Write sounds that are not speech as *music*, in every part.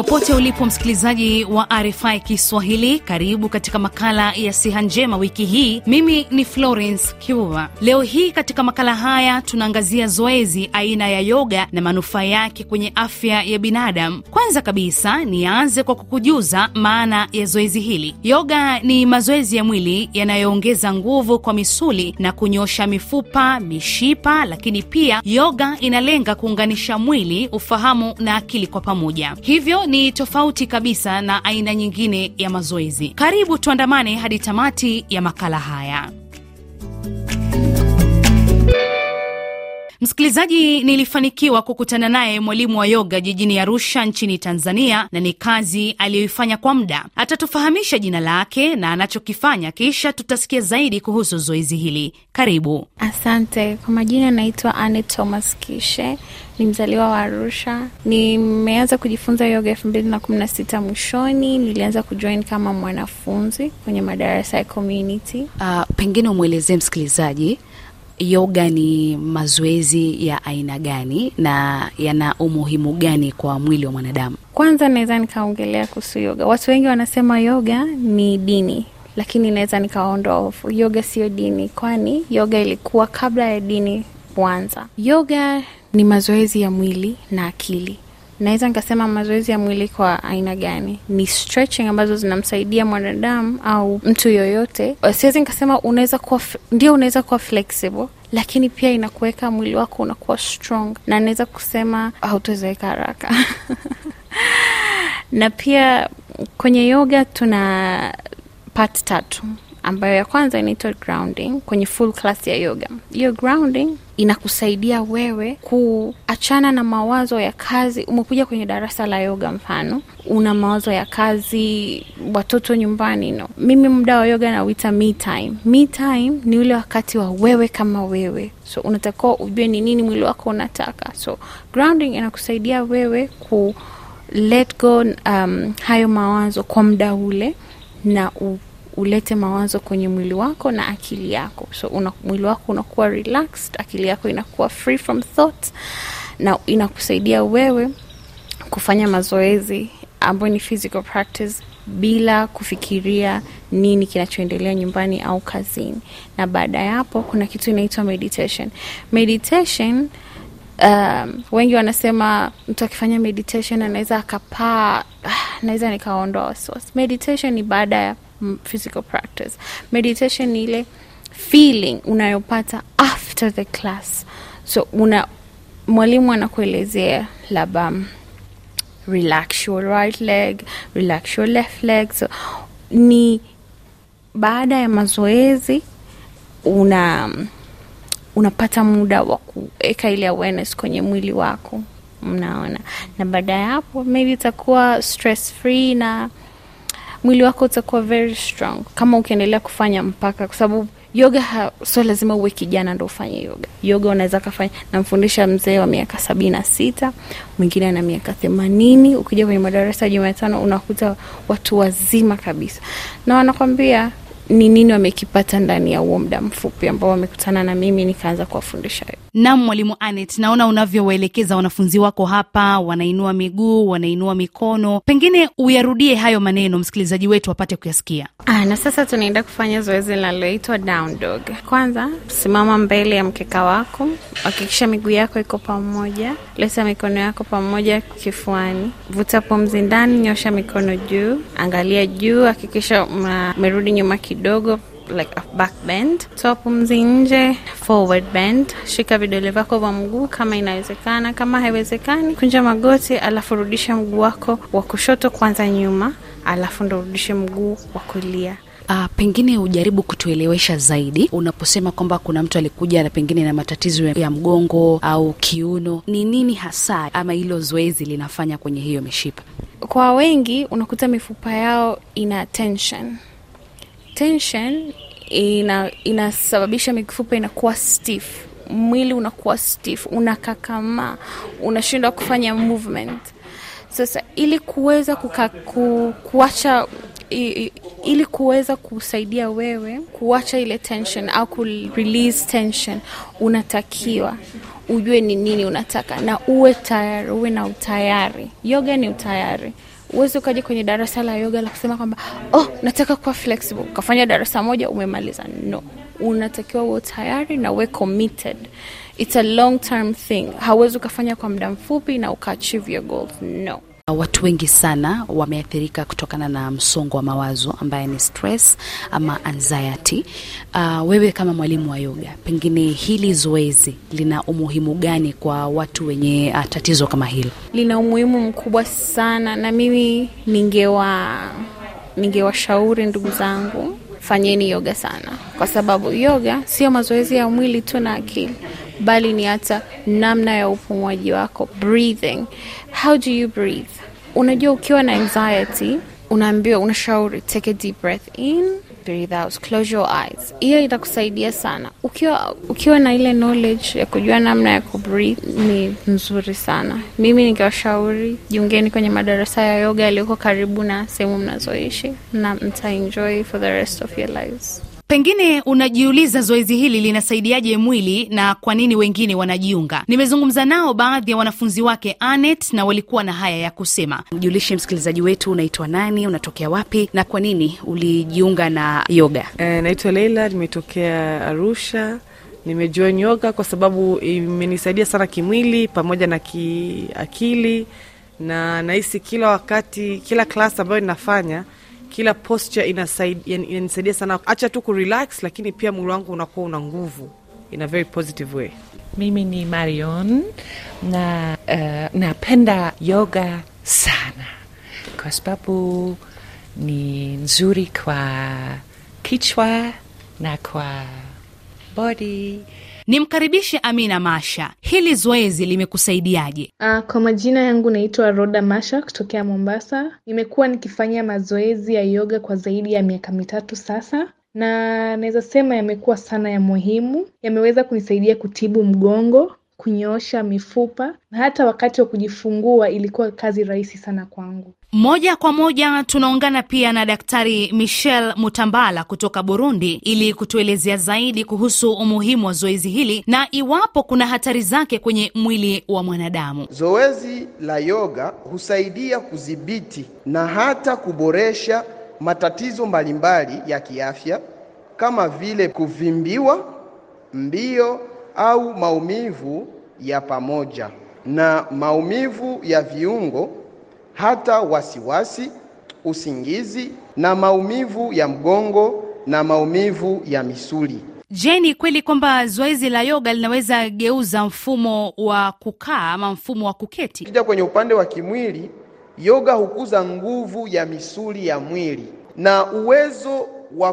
Popote ulipo msikilizaji wa RFI Kiswahili, karibu katika makala ya siha njema wiki hii. Mimi ni Florence Kiuva. Leo hii katika makala haya tunaangazia zoezi aina ya yoga na manufaa yake kwenye afya ya binadamu. Kwanza kabisa, nianze kwa kukujuza maana ya zoezi hili. Yoga ni mazoezi ya mwili yanayoongeza nguvu kwa misuli na kunyosha mifupa, mishipa, lakini pia yoga inalenga kuunganisha mwili, ufahamu na akili kwa pamoja. Hivyo ni tofauti kabisa na aina nyingine ya mazoezi. Karibu tuandamane hadi tamati ya makala haya. Msikilizaji, nilifanikiwa kukutana naye mwalimu wa yoga jijini Arusha nchini Tanzania, na ni kazi aliyoifanya kwa muda. Atatufahamisha jina lake na anachokifanya, kisha tutasikia zaidi kuhusu zoezi hili. Karibu. Asante. Kwa majina anaitwa Anne Thomas Kishe, ni mzaliwa wa Arusha. Nimeanza kujifunza yoga elfu mbili na kumi na sita mwishoni. Nilianza kujoin kama mwanafunzi kwenye madarasa ya community. Uh, pengine umwelezee msikilizaji yoga ni mazoezi ya aina gani na yana umuhimu gani kwa mwili wa mwanadamu? Kwanza naweza nikaongelea kuhusu yoga. Watu wengi wanasema yoga ni dini, lakini naweza nikaondoa hofu. Yoga siyo dini, kwani yoga ilikuwa kabla ya dini kuanza. Yoga ni mazoezi ya mwili na akili. Naweza nikasema mazoezi ya mwili kwa aina gani? Ni stretching ambazo zinamsaidia mwanadamu au mtu yoyote. Siwezi nikasema unaweza kuwa ndio, unaweza kuwa flexible, lakini pia inakuweka mwili wako unakuwa strong, na naweza kusema hautozeeka haraka *laughs* na pia kwenye yoga tuna part tatu ambayo ya kwanza inaitwa grounding kwenye full class ya yoga. Hiyo grounding inakusaidia wewe kuachana na mawazo ya kazi. Umekuja kwenye darasa la yoga, mfano una mawazo ya kazi, watoto nyumbani, no. Mimi muda wa yoga nauita me time. Me time ni ule wakati wa wewe kama wewe, so unatakiwa ujue ni nini mwili wako unataka. So grounding inakusaidia wewe ku let go um, hayo mawazo kwa muda ule na u ulete mawazo kwenye mwili wako na akili yako, so una, mwili wako unakuwa relaxed, akili yako inakuwa free from thoughts, na inakusaidia wewe kufanya mazoezi ambayo ni physical practice bila kufikiria nini kinachoendelea nyumbani au kazini. Na baada ya hapo kuna kitu inaitwa meditation. Meditation Um, wengi wanasema mtu akifanya meditation anaweza akapaa. *sighs* Naweza nikaondoa wasiwasi. Meditation ni baada ya physical practice. Meditation ni ile feeling unayopata after the class, so una mwalimu anakuelezea labda relax your right leg, relax your left leg. So ni baada ya mazoezi una unapata muda wa kuweka ile awareness kwenye mwili wako, mnaona, na baada ya hapo maybe utakuwa stress free na mwili wako utakuwa very strong kama ukiendelea kufanya mpaka, kwa sababu yoga ha, so lazima uwe kijana ndo ufanye yoga. Yoga unaweza kafanya, namfundisha mzee wa miaka sabini na sita, mwingine ana miaka themanini. Ukija kwenye madarasa ya Jumatano unakuta watu wazima kabisa, na wanakwambia ni nini wamekipata ndani ya huo muda mfupi ambao wamekutana na mimi nikaanza kuwafundisha. Naam, Mwalimu Anet, naona unavyowaelekeza wanafunzi wako hapa, wanainua miguu, wanainua mikono, pengine uyarudie hayo maneno msikilizaji wetu apate kuyasikia. Aa, na sasa tunaenda kufanya zoezi linaloitwa down dog. Kwanza simama mbele ya mkeka wako, hakikisha miguu yako iko pamoja, leta mikono yako pamoja kifuani, vuta pumzi ndani, nyosha mikono juu, angalia juu, hakikisha umerudi nyuma kidogo like a back bend. Toa pumzi nje, forward bend. Shika vidole vyako vya mguu kama inawezekana. Kama haiwezekani, kunja magoti, alafu rudisha mguu wako wa kushoto kwanza nyuma, alafu ndo rudishe mguu wa kulia. Uh, pengine ujaribu kutuelewesha zaidi unaposema kwamba kuna mtu alikuja na pengine na matatizo ya mgongo au kiuno, ni nini hasa ama hilo zoezi linafanya kwenye hiyo mishipa? Kwa wengi unakuta mifupa yao ina tension tension ina inasababisha mifupa inakuwa stiff, mwili unakuwa stiff, unakakamaa, unashindwa kufanya movement. Sasa ili kuweza ku, kuacha ili kuweza kusaidia wewe kuacha ile tension au ku release tension, unatakiwa ujue ni nini unataka na uwe tayari, uwe na utayari. Yoga ni utayari. Uwezi ukaja kwenye darasa la yoga la kusema kwamba oh, nataka kuwa flexible, ukafanya darasa moja umemaliza. No, unatakiwa uwe tayari na uwe committed. It's a long term thing. Hauwezi ukafanya kwa muda mfupi na ukaachieve your goals. No. Watu wengi sana wameathirika kutokana na msongo wa mawazo ambaye ni stress ama anxiety. Uh, wewe kama mwalimu wa yoga, pengine hili zoezi lina umuhimu gani kwa watu wenye uh, tatizo kama hilo? Lina umuhimu mkubwa sana, na mimi ningewa ningewashauri ndugu zangu, fanyeni yoga sana, kwa sababu yoga sio mazoezi ya mwili tu na akili bali ni hata namna ya upumuaji wako, breathing. How do you breathe? Unajua, ukiwa na anxiety unaambiwa, unashauri take a deep breath in, breathe out, close your eyes. Hiyo itakusaidia sana. Ukiwa ukiwa na ile knowledge ya kujua namna ya kubreathe ni nzuri sana. Mimi ningewashauri jiungeni kwenye madarasa ya yoga yaliyoko karibu na sehemu mnazoishi, na mtaenjoy for the rest of your lives. Pengine unajiuliza zoezi hili linasaidiaje mwili na kwa nini wengine wanajiunga. Nimezungumza nao baadhi ya wanafunzi wake Anet, na walikuwa na haya ya kusema. Mjulishe msikilizaji wetu, unaitwa nani, unatokea wapi na kwa nini ulijiunga na yoga? E, naitwa Leila, nimetokea Arusha. Nimejoin yoga kwa sababu imenisaidia sana kimwili pamoja na kiakili, na nahisi kila wakati, kila klas ambayo ninafanya kila posture inasaidia, inanisaidia sana, acha tu kurelax, lakini pia mwili wangu unakuwa una nguvu in a very positive way. Mimi ni Marion na uh, napenda yoga sana kwa sababu ni nzuri kwa kichwa na kwa body. Nimkaribishe Amina Masha, hili zoezi limekusaidiaje? Uh, kwa majina yangu naitwa Roda Masha kutokea Mombasa. Nimekuwa nikifanya mazoezi ya yoga kwa zaidi ya miaka mitatu sasa, na naweza sema yamekuwa sana ya muhimu. Yameweza kunisaidia kutibu mgongo, kunyoosha mifupa na hata wakati wa kujifungua ilikuwa kazi rahisi sana kwangu. Moja kwa moja tunaungana pia na Daktari Michel Mutambala kutoka Burundi ili kutuelezea zaidi kuhusu umuhimu wa zoezi hili na iwapo kuna hatari zake kwenye mwili wa mwanadamu. Zoezi la yoga husaidia kudhibiti na hata kuboresha matatizo mbalimbali ya kiafya kama vile kuvimbiwa, mbio au maumivu ya pamoja na maumivu ya viungo hata wasiwasi, usingizi na maumivu ya mgongo na maumivu ya misuli. Je, ni kweli kwamba zoezi la yoga linaweza geuza mfumo wa kukaa ama mfumo wa kuketi? Kija kwenye upande wa kimwili, yoga hukuza nguvu ya misuli ya mwili na uwezo wa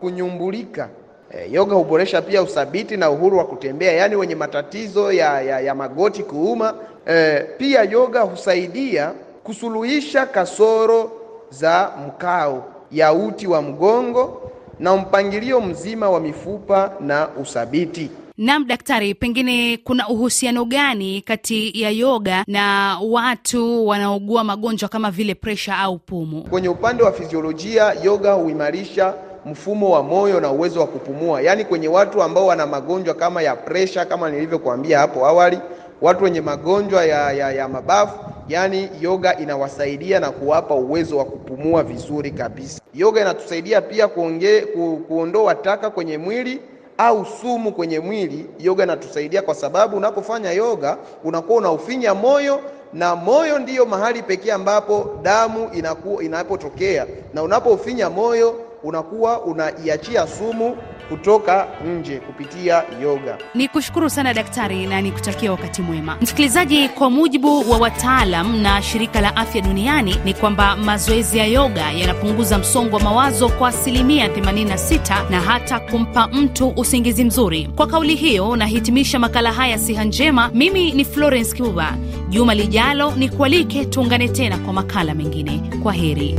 kunyumbulika. E, yoga huboresha pia uthabiti na uhuru wa kutembea, yaani wenye matatizo ya, ya, ya magoti kuuma. E, pia yoga husaidia kusuluhisha kasoro za mkao ya uti wa mgongo na mpangilio mzima wa mifupa na uthabiti. Naam, daktari, pengine kuna uhusiano gani kati ya yoga na watu wanaougua magonjwa kama vile presha au pumu? Kwenye upande wa fiziolojia, yoga huimarisha mfumo wa moyo na uwezo wa kupumua, yaani kwenye watu ambao wana magonjwa kama ya presha, kama nilivyokuambia hapo awali, watu wenye magonjwa ya, ya, ya mabafu yaani yoga inawasaidia na kuwapa uwezo wa kupumua vizuri kabisa. Yoga inatusaidia pia kuonge, ku, kuondoa taka kwenye mwili au sumu kwenye mwili. Yoga inatusaidia kwa sababu unapofanya yoga unakuwa unaufinya moyo, na moyo ndiyo mahali pekee ambapo damu inakuwa inapotokea, na unapoufinya moyo unakuwa unaiachia sumu kutoka nje kupitia yoga. Ni kushukuru sana daktari na nikutakia wakati mwema. Msikilizaji, kwa mujibu wa wataalam na shirika la afya duniani ni kwamba mazoezi ya yoga yanapunguza msongo wa mawazo kwa asilimia 86 na hata kumpa mtu usingizi mzuri. Kwa kauli hiyo, nahitimisha makala haya siha njema. Mimi ni Florence Kibuba. Juma lijalo ni kualike tuungane tena kwa makala mengine. Kwa heri.